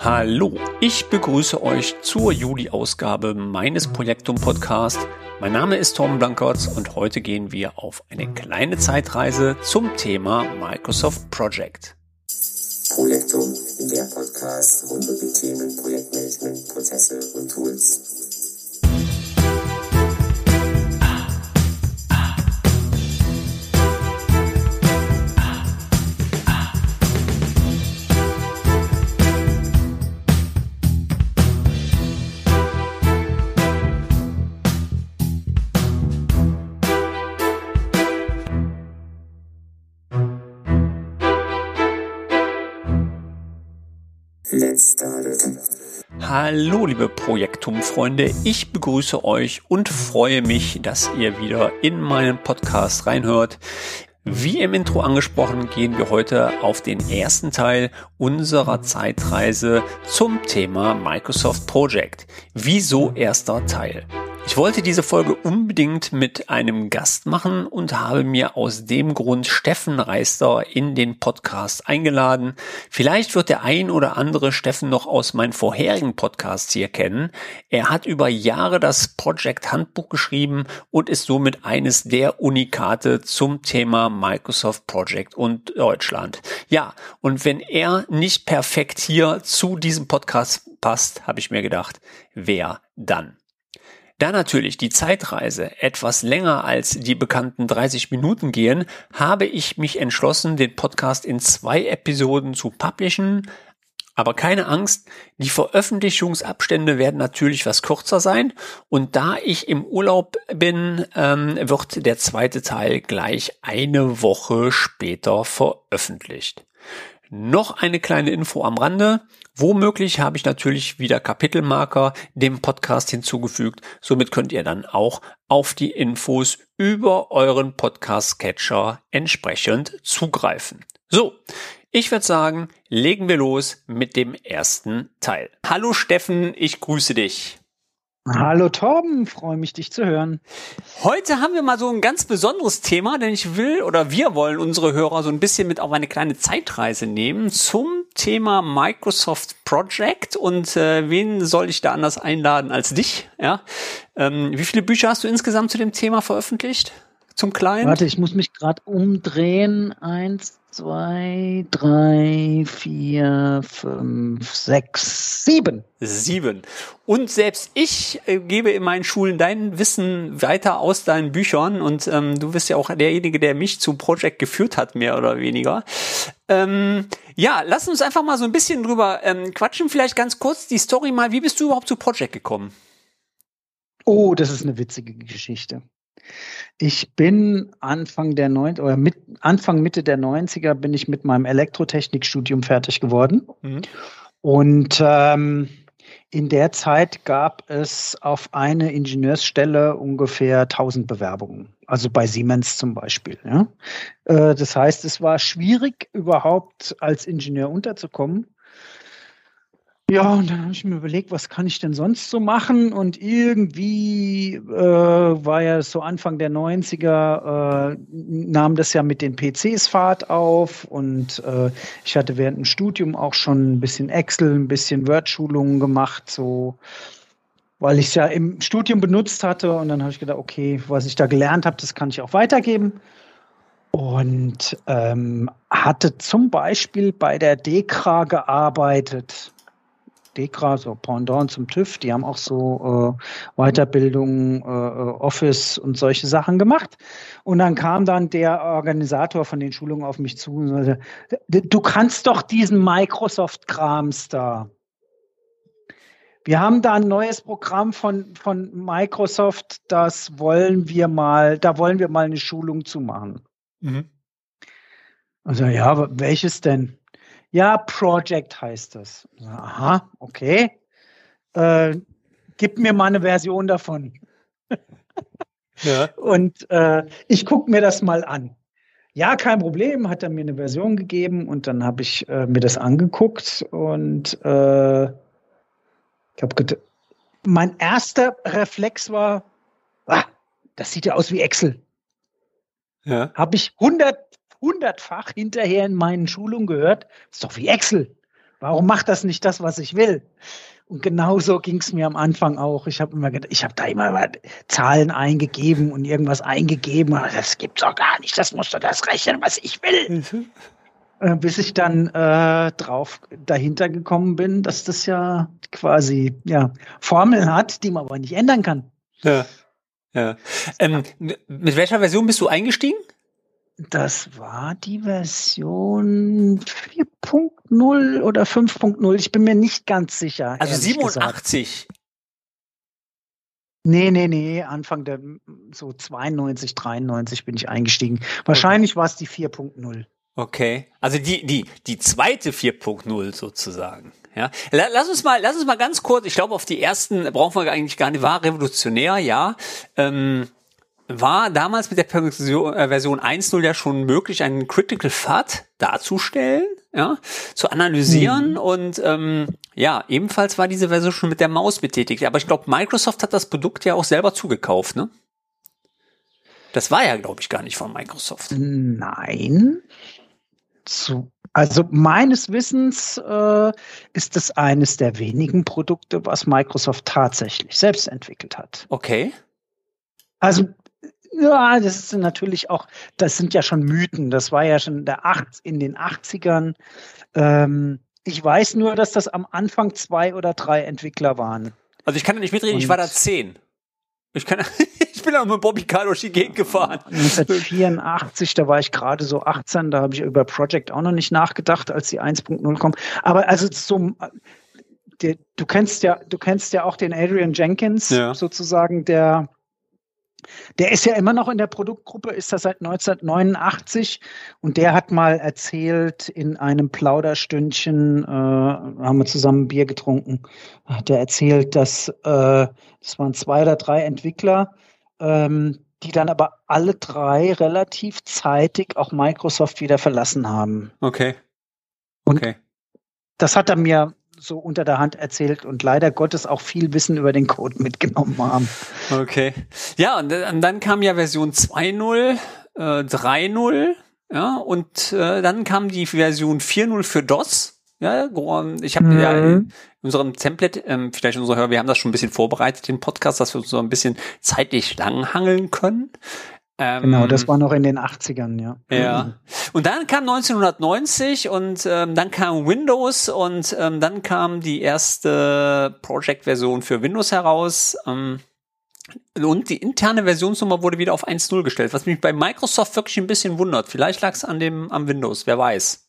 Hallo, ich begrüße euch zur Juli-Ausgabe meines Projektum-Podcasts. Mein Name ist Tom Blankertz und heute gehen wir auf eine kleine Zeitreise zum Thema Microsoft Project. Projektum, der Podcast rund um die Themen Projektmanagement, Prozesse und Tools. Hallo liebe Projektum-Freunde, ich begrüße euch und freue mich, dass ihr wieder in meinen Podcast reinhört. Wie im Intro angesprochen, gehen wir heute auf den ersten Teil unserer Zeitreise zum Thema Microsoft Project. Wieso erster Teil? Ich wollte diese Folge unbedingt mit einem Gast machen und habe mir aus dem Grund Steffen Reister in den Podcast eingeladen. Vielleicht wird der ein oder andere Steffen noch aus meinen vorherigen Podcasts hier kennen. Er hat über Jahre das Project Handbuch geschrieben und ist somit eines der Unikate zum Thema Microsoft Project und Deutschland. Ja, und wenn er nicht perfekt hier zu diesem Podcast passt, habe ich mir gedacht, wer dann? Da natürlich die Zeitreise etwas länger als die bekannten 30 Minuten gehen, habe ich mich entschlossen, den Podcast in zwei Episoden zu publishen. Aber keine Angst, die Veröffentlichungsabstände werden natürlich was kürzer sein. Und da ich im Urlaub bin, ähm, wird der zweite Teil gleich eine Woche später veröffentlicht. Noch eine kleine Info am Rande. Womöglich habe ich natürlich wieder Kapitelmarker dem Podcast hinzugefügt. Somit könnt ihr dann auch auf die Infos über euren Podcast-Catcher entsprechend zugreifen. So, ich würde sagen, legen wir los mit dem ersten Teil. Hallo Steffen, ich grüße dich. Hallo Torben, freue mich, dich zu hören. Heute haben wir mal so ein ganz besonderes Thema, denn ich will oder wir wollen unsere Hörer so ein bisschen mit auf eine kleine Zeitreise nehmen zum Thema Microsoft Project. Und äh, wen soll ich da anders einladen als dich? Ja, ähm, wie viele Bücher hast du insgesamt zu dem Thema veröffentlicht? Zum Kleinen? Warte, ich muss mich gerade umdrehen. Eins, zwei, drei, vier, fünf, sechs, sieben. Sieben. Und selbst ich äh, gebe in meinen Schulen dein Wissen weiter aus deinen Büchern und ähm, du bist ja auch derjenige, der mich zu Project geführt hat, mehr oder weniger. Ähm, ja, lass uns einfach mal so ein bisschen drüber ähm, quatschen. Vielleicht ganz kurz die Story mal. Wie bist du überhaupt zu Project gekommen? Oh, das ist eine witzige Geschichte. Ich bin Anfang der 90 oder mit, Anfang Mitte der 90er bin ich mit meinem Elektrotechnikstudium fertig geworden. Mhm. Und ähm, in der Zeit gab es auf eine Ingenieursstelle ungefähr 1000 Bewerbungen. Also bei Siemens zum Beispiel. Ja. Äh, das heißt, es war schwierig, überhaupt als Ingenieur unterzukommen. Ja, und dann habe ich mir überlegt, was kann ich denn sonst so machen? Und irgendwie äh, war ja so Anfang der 90er, äh, nahm das ja mit den PCs Fahrt auf. Und äh, ich hatte während dem Studium auch schon ein bisschen Excel, ein bisschen Word-Schulungen gemacht, so weil ich es ja im Studium benutzt hatte. Und dann habe ich gedacht, okay, was ich da gelernt habe, das kann ich auch weitergeben. Und ähm, hatte zum Beispiel bei der DEKRA gearbeitet DEKRA, so Pendant zum TÜV, die haben auch so äh, Weiterbildung, äh, äh, Office und solche Sachen gemacht. Und dann kam dann der Organisator von den Schulungen auf mich zu und sagte, du kannst doch diesen Microsoft-Krams da. Wir haben da ein neues Programm von, von Microsoft, das wollen wir mal, da wollen wir mal eine Schulung zu machen. Mhm. Also ja, welches denn? Ja, Project heißt das. Aha, okay. Äh, gib mir mal eine Version davon. ja. Und äh, ich gucke mir das mal an. Ja, kein Problem, hat er mir eine Version gegeben und dann habe ich äh, mir das angeguckt und äh, ich habe mein erster Reflex war, ah, das sieht ja aus wie Excel. Ja. Habe ich 100 hundertfach hinterher in meinen Schulungen gehört, ist doch wie Excel. Warum macht das nicht das, was ich will? Und genauso ging es mir am Anfang auch. Ich habe immer gedacht, ich habe da immer Zahlen eingegeben und irgendwas eingegeben. Das gibt's doch gar nicht. Das musst du das rechnen, was ich will. Mhm. Äh, bis ich dann äh, drauf dahinter gekommen bin, dass das ja quasi ja Formeln hat, die man aber nicht ändern kann. Ja. ja. Ähm, mit welcher Version bist du eingestiegen? Das war die Version 4.0 oder 5.0. Ich bin mir nicht ganz sicher. Also 87. Gesagt. Nee, nee, nee, Anfang der so 92, 93 bin ich eingestiegen. Wahrscheinlich war es die 4.0. Okay, also die die die zweite 4.0 sozusagen. Ja, lass uns mal lass uns mal ganz kurz. Ich glaube, auf die ersten brauchen wir eigentlich gar nicht. War revolutionär, ja. Ähm, war damals mit der Version, äh, Version 1.0 ja schon möglich, einen Critical FAT darzustellen, ja, zu analysieren mhm. und ähm, ja, ebenfalls war diese Version schon mit der Maus betätigt. Aber ich glaube, Microsoft hat das Produkt ja auch selber zugekauft, ne? Das war ja, glaube ich, gar nicht von Microsoft. Nein. Zu, also meines Wissens äh, ist es eines der wenigen Produkte, was Microsoft tatsächlich selbst entwickelt hat. Okay. Also ja, das ist natürlich auch, das sind ja schon Mythen. Das war ja schon der acht, in den 80ern. Ähm, ich weiß nur, dass das am Anfang zwei oder drei Entwickler waren. Also ich kann da nicht mitreden, Und ich war da zehn. Ich, kann, ich bin auch mit Bobby Carlo die Gegend gefahren. 1984, da war ich gerade so 18, da habe ich über Project auch noch nicht nachgedacht, als die 1.0 kommt. Aber also so, der, du kennst ja, du kennst ja auch den Adrian Jenkins, ja. sozusagen, der der ist ja immer noch in der Produktgruppe, ist das seit 1989 und der hat mal erzählt in einem Plauderstündchen, äh, haben wir zusammen Bier getrunken, hat er erzählt, dass äh, das waren zwei oder drei Entwickler, ähm, die dann aber alle drei relativ zeitig auch Microsoft wieder verlassen haben. Okay. Okay. Und das hat er mir so unter der Hand erzählt und leider Gottes auch viel Wissen über den Code mitgenommen haben. Okay. Ja, und, und dann kam ja Version 2.0, äh, 3.0, ja, und äh, dann kam die Version 4.0 für DOS. Ja, ich habe mhm. ja in unserem Template, ähm, vielleicht unsere Hörer, wir haben das schon ein bisschen vorbereitet, den Podcast, dass wir uns so ein bisschen zeitlich langhangeln können. Ähm, genau, das war noch in den 80ern, ja. Ja. Und dann kam 1990 und ähm, dann kam Windows und ähm, dann kam die erste Project-Version für Windows heraus. Ähm, und die interne Versionsnummer wurde wieder auf 1.0 gestellt, was mich bei Microsoft wirklich ein bisschen wundert. Vielleicht lag es an dem am Windows, wer weiß.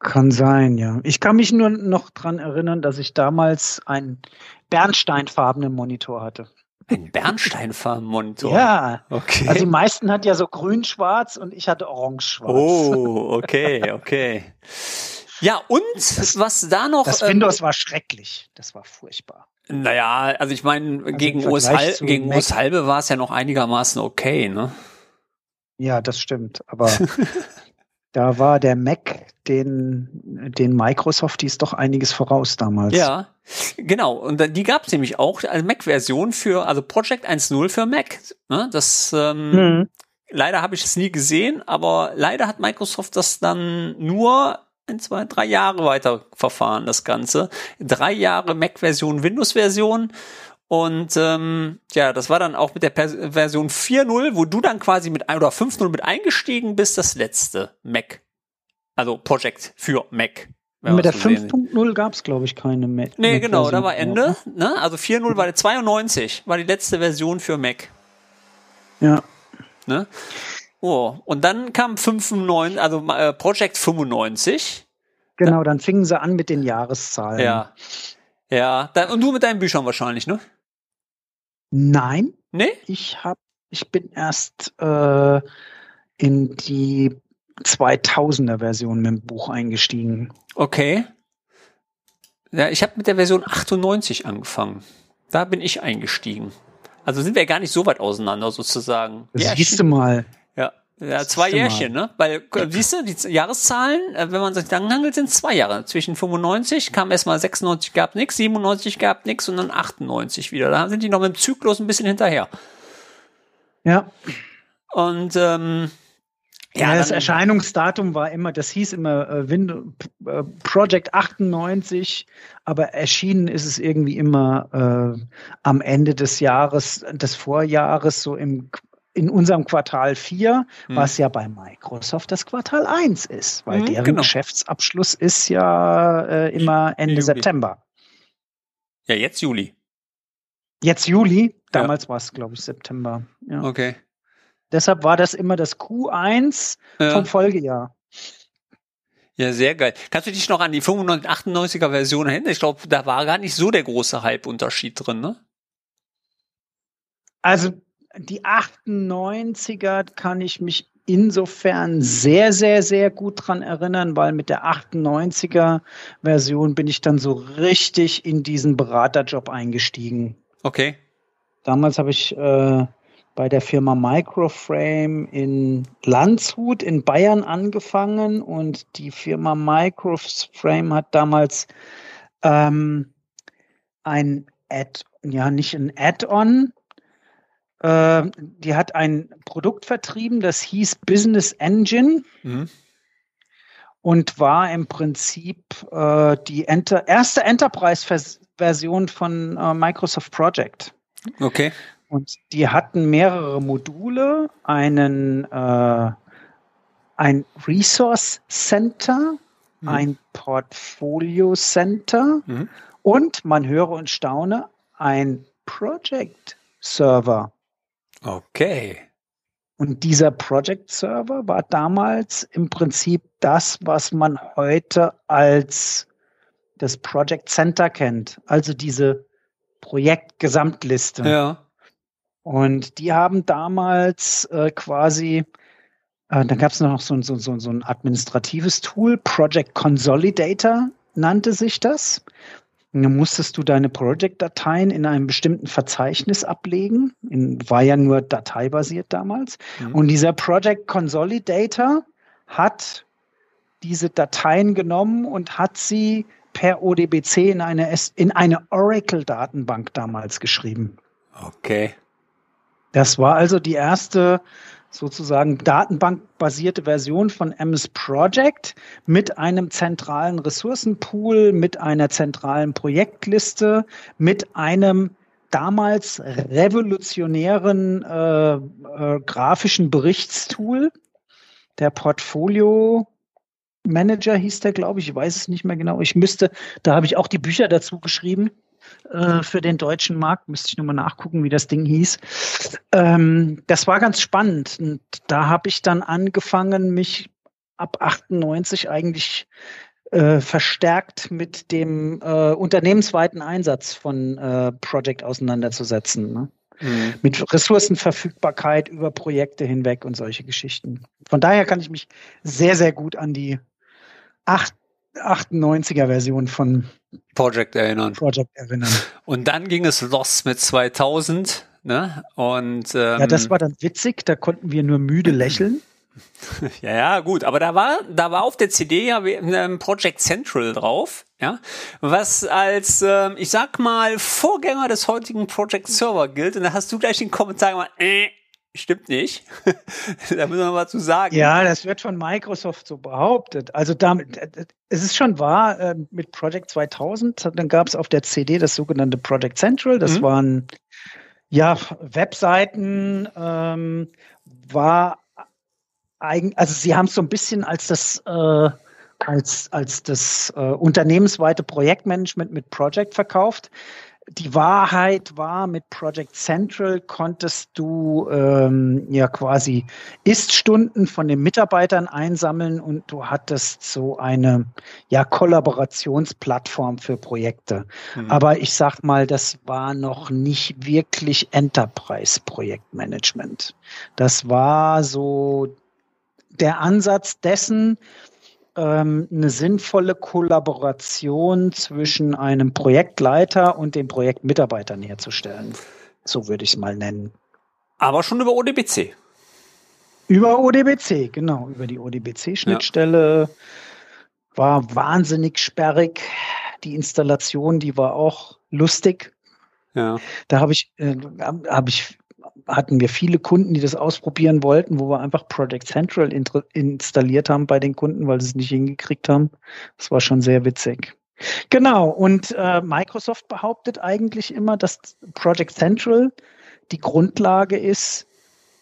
Kann sein, ja. Ich kann mich nur noch dran erinnern, dass ich damals einen bernsteinfarbenen Monitor hatte. Ein Bernsteinfarbenmonitor. Ja. Okay. Also die meisten hatten ja so grün-schwarz und ich hatte orange-schwarz. Oh, okay, okay. Ja, und das, was da noch. Das Windows ähm, war schrecklich. Das war furchtbar. Naja, also ich meine, also gegen Hal gegen OS halbe war es ja noch einigermaßen okay, ne? Ja, das stimmt. Aber da war der Mac den, den Microsoft, die ist doch einiges voraus damals. Ja, genau. Und die gab es nämlich auch als Mac-Version für, also Project 1.0 für Mac. Ne? Das ähm, mhm. leider habe ich es nie gesehen, aber leider hat Microsoft das dann nur ein, zwei, drei Jahre weiter verfahren, das Ganze. Drei Jahre Mac-Version, Windows-Version. Und ähm, ja, das war dann auch mit der Pers Version 4.0, wo du dann quasi mit oder 5.0 mit eingestiegen bist, das letzte Mac also Project für Mac. Mit der 5.0 gab es, glaube ich, keine Mac. Nee, Mac genau, da war Ende. Ne? Also 4.0 war der 92, war die letzte Version für Mac. Ja. Ne? Oh, und dann kam 95, also äh, Project 95. Genau, da, dann fingen sie an mit den Jahreszahlen. Ja. Ja, und du mit deinen Büchern wahrscheinlich, ne? Nein. Nee? Ich hab, ich bin erst äh, in die 2000er Version mit dem Buch eingestiegen. Okay. Ja, ich habe mit der Version 98 angefangen. Da bin ich eingestiegen. Also sind wir gar nicht so weit auseinander sozusagen. Siehst du mal. Ja, zwei Jährchen, ne? Weil, siehst du, die Jahreszahlen, äh, wenn man sich dann handelt, sind zwei Jahre. Zwischen 95 kam erstmal 96 gab nix, 97 gab nix und dann 98 wieder. Da sind die noch mit dem Zyklus ein bisschen hinterher. Ja. Und ähm, Ja, ja das Erscheinungsdatum war immer, das hieß immer äh, Windows, äh, Project 98, aber erschienen ist es irgendwie immer äh, am Ende des Jahres, des Vorjahres, so im in unserem Quartal 4, hm. was ja bei Microsoft das Quartal 1 ist, weil hm, deren genau. Geschäftsabschluss ist ja äh, immer Ende Juli. September. Ja, jetzt Juli. Jetzt Juli, damals ja. war es, glaube ich, September. Ja. Okay. Deshalb war das immer das Q1 ja. vom Folgejahr. Ja, sehr geil. Kannst du dich noch an die 95, 98er Version erinnern? Ich glaube, da war gar nicht so der große Hype-Unterschied drin, ne? Also die 98er kann ich mich insofern sehr, sehr, sehr gut dran erinnern, weil mit der 98er Version bin ich dann so richtig in diesen Beraterjob eingestiegen. Okay. Damals habe ich äh, bei der Firma Microframe in Landshut in Bayern angefangen und die Firma Microframe hat damals ähm, ein Add, ja nicht ein Add-on, äh, die hat ein Produkt vertrieben, das hieß Business Engine. Mhm. Und war im Prinzip äh, die Enter erste Enterprise-Version von äh, Microsoft Project. Okay. Und die hatten mehrere Module, einen äh, ein Resource Center, mhm. ein Portfolio Center mhm. und man höre und staune, ein Project Server. Okay. Und dieser Project Server war damals im Prinzip das, was man heute als das Project Center kennt, also diese Projektgesamtliste. Ja. Und die haben damals äh, quasi, äh, da gab es noch so, so, so, so ein administratives Tool, Project Consolidator nannte sich das. Musstest du deine Project-Dateien in einem bestimmten Verzeichnis ablegen. In, war ja nur dateibasiert damals. Mhm. Und dieser Project Consolidator hat diese Dateien genommen und hat sie per ODBC in eine, in eine Oracle-Datenbank damals geschrieben. Okay. Das war also die erste sozusagen datenbankbasierte Version von MS Project mit einem zentralen Ressourcenpool, mit einer zentralen Projektliste, mit einem damals revolutionären äh, äh, grafischen Berichtstool. Der Portfolio Manager hieß der, glaube ich. Ich weiß es nicht mehr genau. Ich müsste, da habe ich auch die Bücher dazu geschrieben äh, für den deutschen Markt. Müsste ich nochmal nachgucken, wie das Ding hieß. Ähm, das war ganz spannend. Und da habe ich dann angefangen, mich ab 98 eigentlich äh, verstärkt mit dem äh, unternehmensweiten Einsatz von äh, Project auseinanderzusetzen. Ne? Mhm. Mit Ressourcenverfügbarkeit über Projekte hinweg und solche Geschichten. Von daher kann ich mich sehr, sehr gut an die 98er Version von Project erinnern. Project erinnern. Und dann ging es los mit 2000, ne? Und ähm, ja, das war dann witzig. Da konnten wir nur müde lächeln. ja, ja, gut, aber da war, da war auf der CD ja ähm, Project Central drauf, ja, was als, ähm, ich sag mal, Vorgänger des heutigen Project Server gilt. Und da hast du gleich den Kommentar gemacht, äh, Stimmt nicht. da müssen wir mal zu sagen. Ja, das wird von Microsoft so behauptet. Also damit, es ist schon wahr, äh, mit Project 2000, dann gab es auf der CD das sogenannte Project Central. Das mhm. waren ja Webseiten, ähm, war eigen, also sie haben es so ein bisschen als das äh, als, als das äh, unternehmensweite Projektmanagement mit Project verkauft die Wahrheit war, mit Project Central konntest du ähm, ja quasi Ist-Stunden von den Mitarbeitern einsammeln und du hattest so eine ja Kollaborationsplattform für Projekte. Mhm. Aber ich sag mal, das war noch nicht wirklich Enterprise-Projektmanagement. Das war so der Ansatz dessen, ähm, eine sinnvolle Kollaboration zwischen einem Projektleiter und den Projektmitarbeitern herzustellen. So würde ich es mal nennen. Aber schon über ODBC. Über ODBC, genau, über die ODBC-Schnittstelle. Ja. War wahnsinnig sperrig. Die Installation, die war auch lustig. Ja. Da habe ich, äh, habe ich hatten wir viele Kunden, die das ausprobieren wollten, wo wir einfach Project Central installiert haben bei den Kunden, weil sie es nicht hingekriegt haben. Das war schon sehr witzig. Genau, und äh, Microsoft behauptet eigentlich immer, dass Project Central die Grundlage ist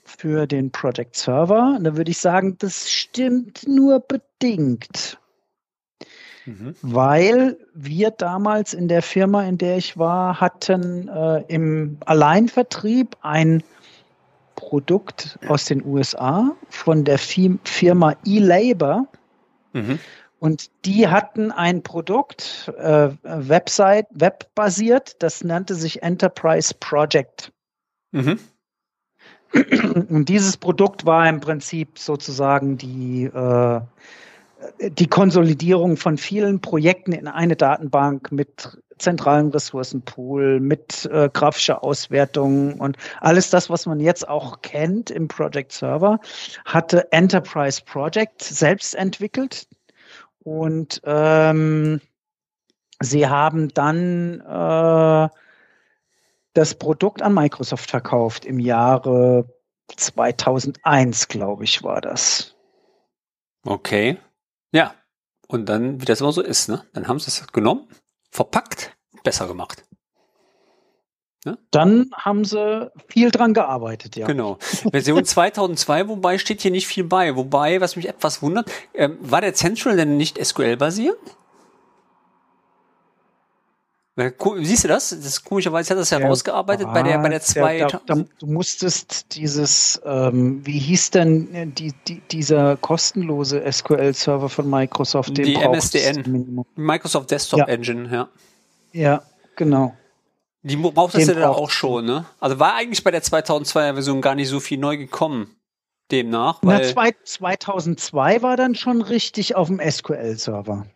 für den Project Server. Und da würde ich sagen, das stimmt nur bedingt. Mhm. Weil wir damals in der Firma, in der ich war, hatten äh, im Alleinvertrieb ein Produkt aus den USA von der Firma eLabor. Mhm. Und die hatten ein Produkt, äh, Website, webbasiert, das nannte sich Enterprise Project. Mhm. Und dieses Produkt war im Prinzip sozusagen die, äh, die Konsolidierung von vielen Projekten in eine Datenbank mit zentralen Ressourcenpool, mit äh, grafischer Auswertung und alles das, was man jetzt auch kennt im Project Server, hatte Enterprise Project selbst entwickelt. Und ähm, sie haben dann äh, das Produkt an Microsoft verkauft im Jahre 2001, glaube ich, war das. Okay. Ja. Und dann, wie das immer so ist, ne? Dann haben sie es genommen, verpackt, besser gemacht. Ne? Dann haben sie viel dran gearbeitet, ja. Genau. Version 2002, wobei steht hier nicht viel bei. Wobei, was mich etwas wundert, ähm, war der Central denn nicht SQL-basiert? Siehst du das? Das komischerweise hat das herausgearbeitet bei der bei der zwei. Da, da, du musstest dieses, ähm, wie hieß denn äh, die, die, dieser kostenlose SQL-Server von Microsoft? Den die MSDN, Microsoft Desktop ja. Engine, ja. Ja, genau. Die brauchtest du dann auch schon, ne? Also war eigentlich bei der 2002er Version gar nicht so viel neu gekommen. Demnach. Weil Na, zwei, 2002 war dann schon richtig auf dem SQL-Server.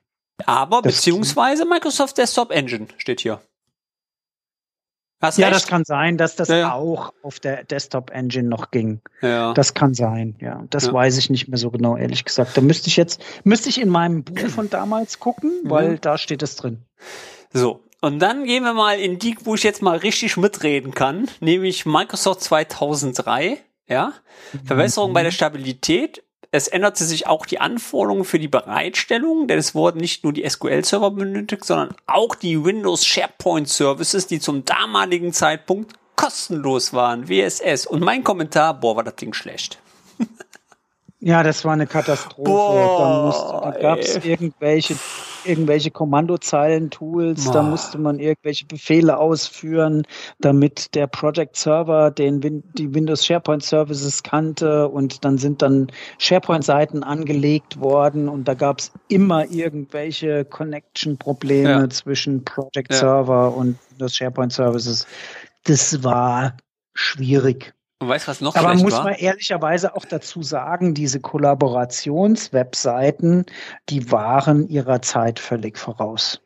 Aber das beziehungsweise Microsoft Desktop Engine steht hier. Hast ja, recht? das kann sein, dass das ja. auch auf der Desktop Engine noch ging. Ja. Das kann sein, ja. Das ja. weiß ich nicht mehr so genau, ehrlich gesagt. Da müsste ich jetzt, müsste ich in meinem Buch von damals gucken, mhm. weil da steht es drin. So. Und dann gehen wir mal in die, wo ich jetzt mal richtig mitreden kann, nämlich Microsoft 2003, ja. Mhm. Verbesserung bei der Stabilität, es änderte sich auch die Anforderungen für die Bereitstellung, denn es wurden nicht nur die SQL-Server benötigt, sondern auch die Windows SharePoint Services, die zum damaligen Zeitpunkt kostenlos waren, WSS. Und mein Kommentar, boah, war das Ding schlecht. Ja, das war eine Katastrophe. Boah, da, da gab es irgendwelche, irgendwelche Kommandozeilen-Tools, da musste man irgendwelche Befehle ausführen, damit der Project Server den die Windows SharePoint Services kannte und dann sind dann SharePoint-Seiten angelegt worden und da gab es immer irgendwelche Connection-Probleme ja. zwischen Project ja. Server und Windows SharePoint Services. Das war schwierig. Und weißt was noch Aber muss war? man ehrlicherweise auch dazu sagen, diese Kollaborationswebseiten, die waren ihrer Zeit völlig voraus.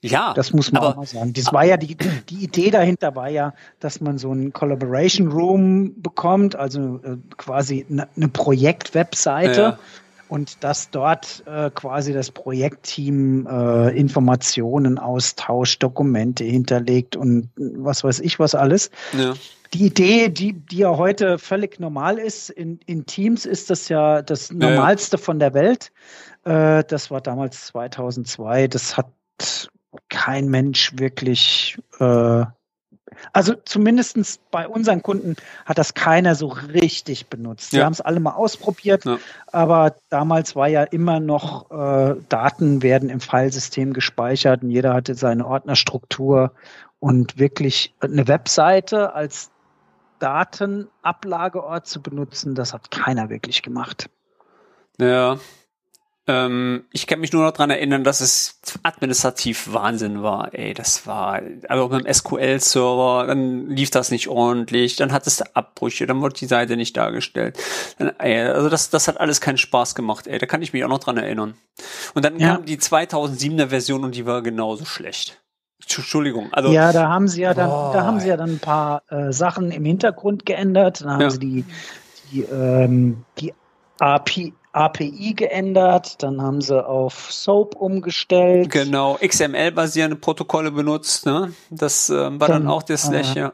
Ja, das muss man aber, auch mal sagen. Das war ja die, die Idee dahinter war ja, dass man so einen Collaboration Room bekommt, also äh, quasi eine, eine Projektwebseite. Ja. Und dass dort äh, quasi das Projektteam äh, Informationen austauscht, Dokumente hinterlegt und was weiß ich was alles. Ja die Idee, die, die ja heute völlig normal ist, in, in Teams ist das ja das Normalste ja. von der Welt. Äh, das war damals 2002. Das hat kein Mensch wirklich, äh, also zumindestens bei unseren Kunden hat das keiner so richtig benutzt. Sie ja. haben es alle mal ausprobiert, ja. aber damals war ja immer noch, äh, Daten werden im Filesystem gespeichert und jeder hatte seine Ordnerstruktur und wirklich eine Webseite als Datenablageort zu benutzen, das hat keiner wirklich gemacht. Ja. Ähm, ich kann mich nur noch dran erinnern, dass es administrativ Wahnsinn war. Ey, das war, aber mit dem SQL-Server, dann lief das nicht ordentlich, dann hat es Abbrüche, dann wurde die Seite nicht dargestellt. Dann, ey, also das, das hat alles keinen Spaß gemacht, ey. Da kann ich mich auch noch dran erinnern. Und dann ja. kam die 2007er Version und die war genauso schlecht. Entschuldigung. Also, ja, da haben sie ja dann, da haben sie ja dann ein paar äh, Sachen im Hintergrund geändert. Dann haben ja. sie die, die, ähm, die API, API geändert, dann haben sie auf SOAP umgestellt. Genau, XML-basierende Protokolle benutzt, ne? Das äh, war dann, dann, auch der Slash, äh, ja.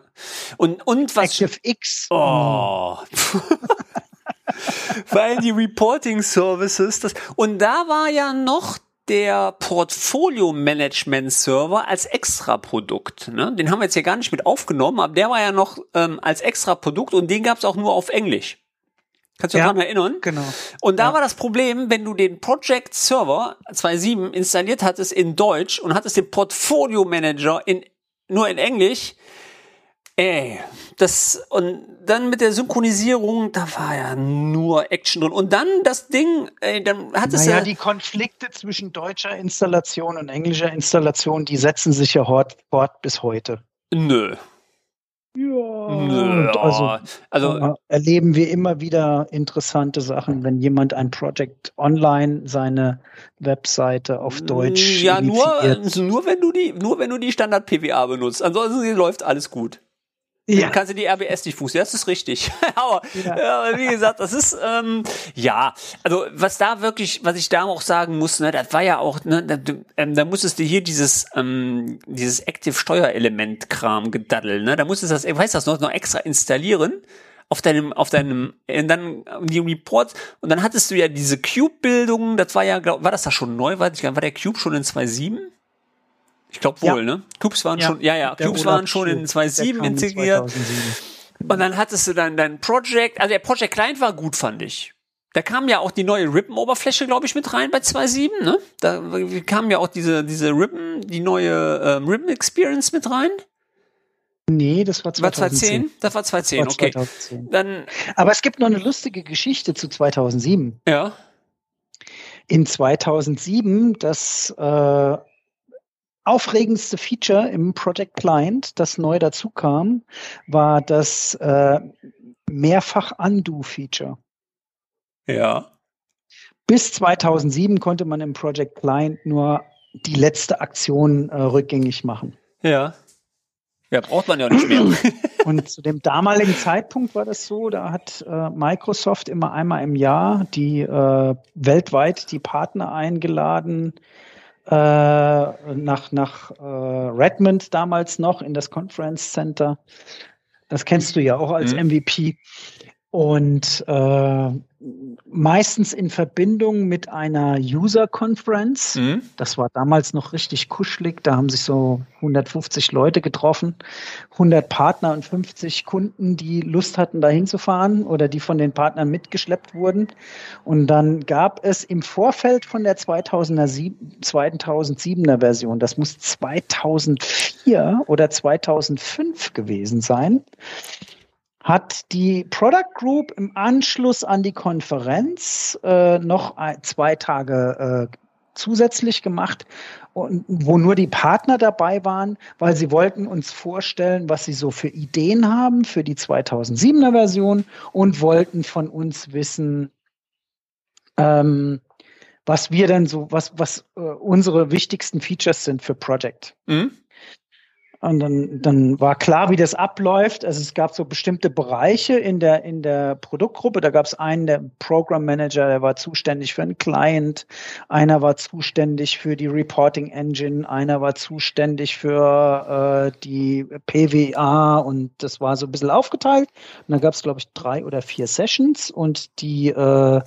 Und, und was. ActiveX. Oh. Weil die Reporting Services, das, und da war ja noch der Portfolio Management Server als Extra-Produkt. Ne? Den haben wir jetzt hier gar nicht mit aufgenommen, aber der war ja noch ähm, als Extra-Produkt und den gab es auch nur auf Englisch. Kannst du dich ja, daran erinnern? Genau. Und da ja. war das Problem, wenn du den Project Server 2.7 installiert hattest in Deutsch und hattest den Portfolio Manager in, nur in Englisch, ey, das, und dann mit der Synchronisierung, da war ja nur Action drin. Und dann das Ding, ey, dann hat es naja, ja. die Konflikte zwischen deutscher Installation und englischer Installation, die setzen sich ja fort bis heute. Nö. Ja, Nö, also, also erleben wir immer wieder interessante Sachen, wenn jemand ein Project online seine Webseite auf Deutsch Ja, nur, nur wenn du die nur wenn du die Standard PWA benutzt. Ansonsten läuft alles gut. Ja. Dann kannst du die RBS nicht fußen. Das ist richtig. aber, ja. aber, wie gesagt, das ist ähm, ja, also was da wirklich, was ich da auch sagen muss, ne, das war ja auch, ne, da, ähm, da musstest du hier dieses ähm, dieses Active Steuerelement Kram gedaddeln, ne, da musstest du das, weißt du das noch, noch extra installieren auf deinem, auf deinem, und dann die Reports, und dann hattest du ja diese Cube-Bildung, das war ja, glaub, war das da schon neu, war, war der Cube schon in 2.7? Ich glaube wohl, ja. ne? Cubes waren ja. schon, ja, ja, Cubes waren schon in 2.7 integriert. Und dann hattest du dann dein Project, also der Project Client war gut, fand ich. Da kam ja auch die neue Ribbon-Oberfläche, glaube ich, mit rein bei 2.7, ne? Da kam ja auch diese, diese Ribbon, die neue ähm, Ribbon Experience mit rein. Nee, das war 2010. War 2010? Das war 2010, war okay. 2010. Dann, Aber es gibt noch eine lustige Geschichte zu 2007. Ja. In 2007, das äh, aufregendste Feature im Project Client, das neu dazu kam, war das äh, Mehrfach-Undo-Feature. Ja. Bis 2007 konnte man im Project Client nur die letzte Aktion äh, rückgängig machen. Ja. Ja, braucht man ja nicht mehr. Und zu dem damaligen Zeitpunkt war das so, da hat äh, Microsoft immer einmal im Jahr die äh, weltweit die Partner eingeladen, nach, nach äh, Redmond damals noch in das Conference Center. Das kennst du ja auch als mhm. MVP. Und äh, meistens in Verbindung mit einer User Conference. Mhm. Das war damals noch richtig kuschelig. Da haben sich so 150 Leute getroffen, 100 Partner und 50 Kunden, die Lust hatten, da hinzufahren oder die von den Partnern mitgeschleppt wurden. Und dann gab es im Vorfeld von der 2007, 2007er Version, das muss 2004 oder 2005 gewesen sein, hat die Product Group im Anschluss an die Konferenz äh, noch ein, zwei Tage äh, zusätzlich gemacht, und, wo nur die Partner dabei waren, weil sie wollten uns vorstellen, was sie so für Ideen haben für die 2007er Version und wollten von uns wissen, ähm, was wir denn so, was, was äh, unsere wichtigsten Features sind für Project. Mhm. Und dann, dann war klar, wie das abläuft. Also es gab so bestimmte Bereiche in der, in der Produktgruppe. Da gab es einen, der Program Manager, der war zuständig für einen Client. Einer war zuständig für die Reporting Engine. Einer war zuständig für äh, die PWA. Und das war so ein bisschen aufgeteilt. Und dann gab es, glaube ich, drei oder vier Sessions. Und die äh,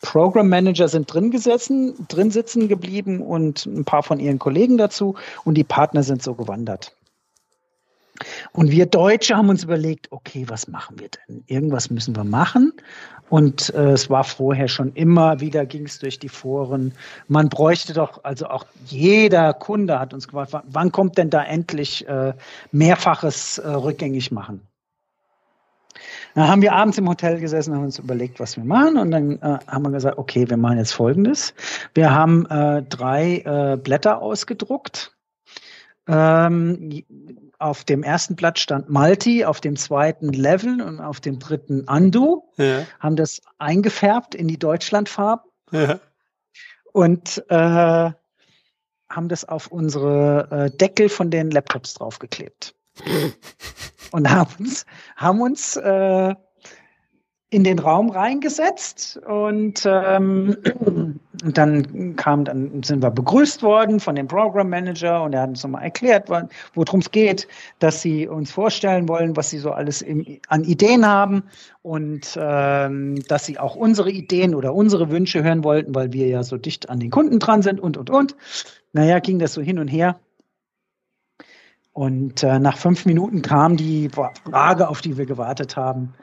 Program Manager sind drin gesessen, drin sitzen geblieben und ein paar von ihren Kollegen dazu. Und die Partner sind so gewandert. Und wir Deutsche haben uns überlegt, okay, was machen wir denn? Irgendwas müssen wir machen. Und äh, es war vorher schon immer wieder, ging es durch die Foren. Man bräuchte doch, also auch jeder Kunde hat uns gefragt, wann kommt denn da endlich äh, mehrfaches äh, rückgängig machen? Dann haben wir abends im Hotel gesessen, haben uns überlegt, was wir machen. Und dann äh, haben wir gesagt, okay, wir machen jetzt Folgendes. Wir haben äh, drei äh, Blätter ausgedruckt. Ähm, auf dem ersten Blatt stand Multi, auf dem zweiten Level und auf dem dritten Undo. Ja. Haben das eingefärbt in die Deutschlandfarben. Ja. Und äh, haben das auf unsere äh, Deckel von den Laptops draufgeklebt. und haben uns, haben uns äh, in den Raum reingesetzt und, ähm, dann kam, dann sind wir begrüßt worden von dem Program Manager und er hat uns nochmal erklärt, worum es geht, dass sie uns vorstellen wollen, was sie so alles im, an Ideen haben und ähm, dass sie auch unsere Ideen oder unsere Wünsche hören wollten, weil wir ja so dicht an den Kunden dran sind und und und. Naja, ging das so hin und her. Und äh, nach fünf Minuten kam die Frage, auf die wir gewartet haben.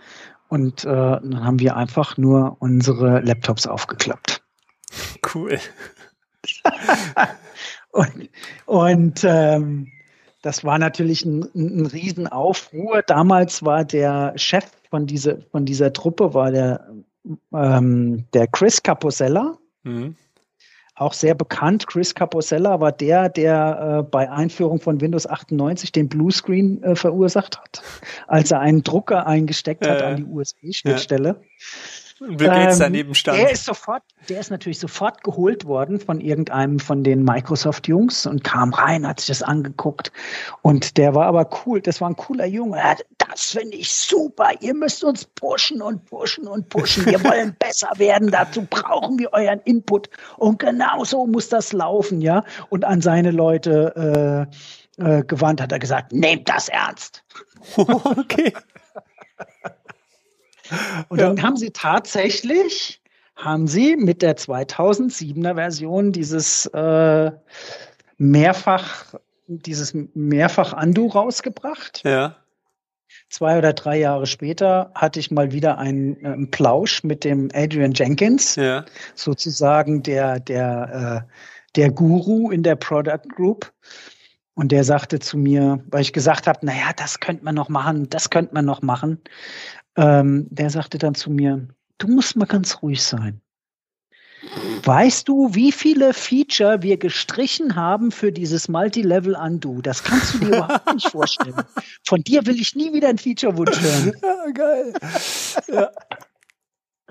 Und äh, dann haben wir einfach nur unsere Laptops aufgeklappt. Cool. und und ähm, das war natürlich ein, ein Riesenaufruhr. Damals war der Chef von, diese, von dieser Truppe, war der, ähm, der Chris Caposella. Mhm auch sehr bekannt. Chris Caposella war der, der äh, bei Einführung von Windows 98 den Bluescreen äh, verursacht hat, als er einen Drucker eingesteckt hat an die USB-Schnittstelle. Ja. Bill Gates ähm, daneben stand. Der ist sofort, der ist natürlich sofort geholt worden von irgendeinem von den Microsoft-Jungs und kam rein, hat sich das angeguckt. Und der war aber cool, das war ein cooler Junge. Das finde ich super. Ihr müsst uns pushen und pushen und pushen. Wir wollen besser werden. Dazu brauchen wir euren Input. Und genau so muss das laufen, ja. Und an seine Leute äh, äh, gewandt hat er gesagt, nehmt das ernst. okay. Und dann haben sie tatsächlich, haben sie mit der 2007er Version dieses äh, mehrfach, dieses mehrfach Andu rausgebracht. Ja. Zwei oder drei Jahre später hatte ich mal wieder einen, äh, einen Plausch mit dem Adrian Jenkins, ja. sozusagen der, der, äh, der Guru in der Product Group. Und der sagte zu mir, weil ich gesagt habe, naja, das könnte man noch machen, das könnte man noch machen ähm, der sagte dann zu mir, du musst mal ganz ruhig sein. Weißt du, wie viele Feature wir gestrichen haben für dieses Multi-Level Undo? Das kannst du dir überhaupt nicht vorstellen. Von dir will ich nie wieder ein Feature-Wunsch hören. Ja, geil. Ja.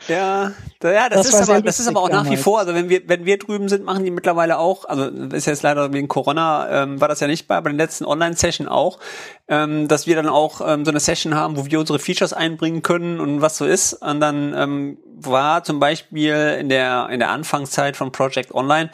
Ja, ja, das, das ist aber, das ist aber auch nach wie vor. Also wenn wir, wenn wir drüben sind, machen die mittlerweile auch. Also ist jetzt leider wegen Corona ähm, war das ja nicht bei, aber in der letzten Online-Session auch, ähm, dass wir dann auch ähm, so eine Session haben, wo wir unsere Features einbringen können und was so ist. Und dann ähm, war zum Beispiel in der in der Anfangszeit von Project Online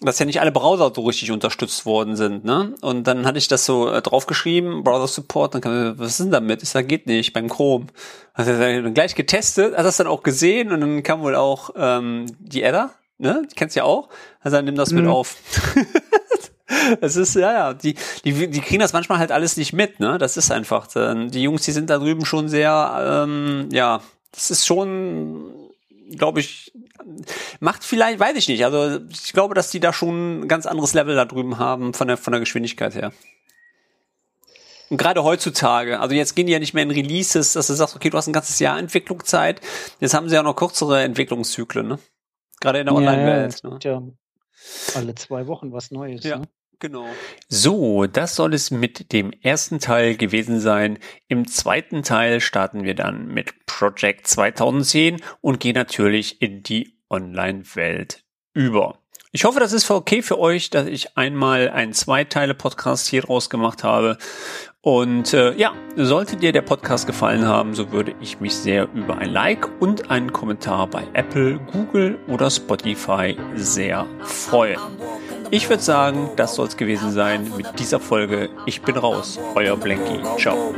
dass ja nicht alle Browser so richtig unterstützt worden sind, ne? Und dann hatte ich das so äh, draufgeschrieben, Browser Support, dann kam mir, was ist denn damit? Ich sag, geht nicht, beim Chrome. Also dann gleich getestet, hat das dann auch gesehen und dann kam wohl auch ähm, die Adder, ne? Die kennst ja auch. Also dann nimm das mhm. mit auf. Es ist, ja, ja, die, die, die kriegen das manchmal halt alles nicht mit, ne? Das ist einfach. Die Jungs, die sind da drüben schon sehr, ähm, ja, das ist schon, glaube ich, macht vielleicht, weiß ich nicht. Also ich glaube, dass die da schon ein ganz anderes Level da drüben haben von der, von der Geschwindigkeit her. Und gerade heutzutage, also jetzt gehen die ja nicht mehr in Releases, dass du sagst, okay, du hast ein ganzes Jahr Entwicklungszeit. Jetzt haben sie ja noch kürzere Entwicklungszyklen, ne? Gerade in der Online-Welt. Ja, ne? ja, alle zwei Wochen was Neues. Ja. Ne? Genau. So, das soll es mit dem ersten Teil gewesen sein. Im zweiten Teil starten wir dann mit Project 2010 und gehen natürlich in die Online-Welt über. Ich hoffe, das ist okay für euch, dass ich einmal einen Zweiteile-Podcast hier draus gemacht habe. Und äh, ja, sollte dir der Podcast gefallen haben, so würde ich mich sehr über ein Like und einen Kommentar bei Apple, Google oder Spotify sehr freuen. Ich würde sagen, das soll es gewesen sein mit dieser Folge. Ich bin raus, euer Blanky. Ciao.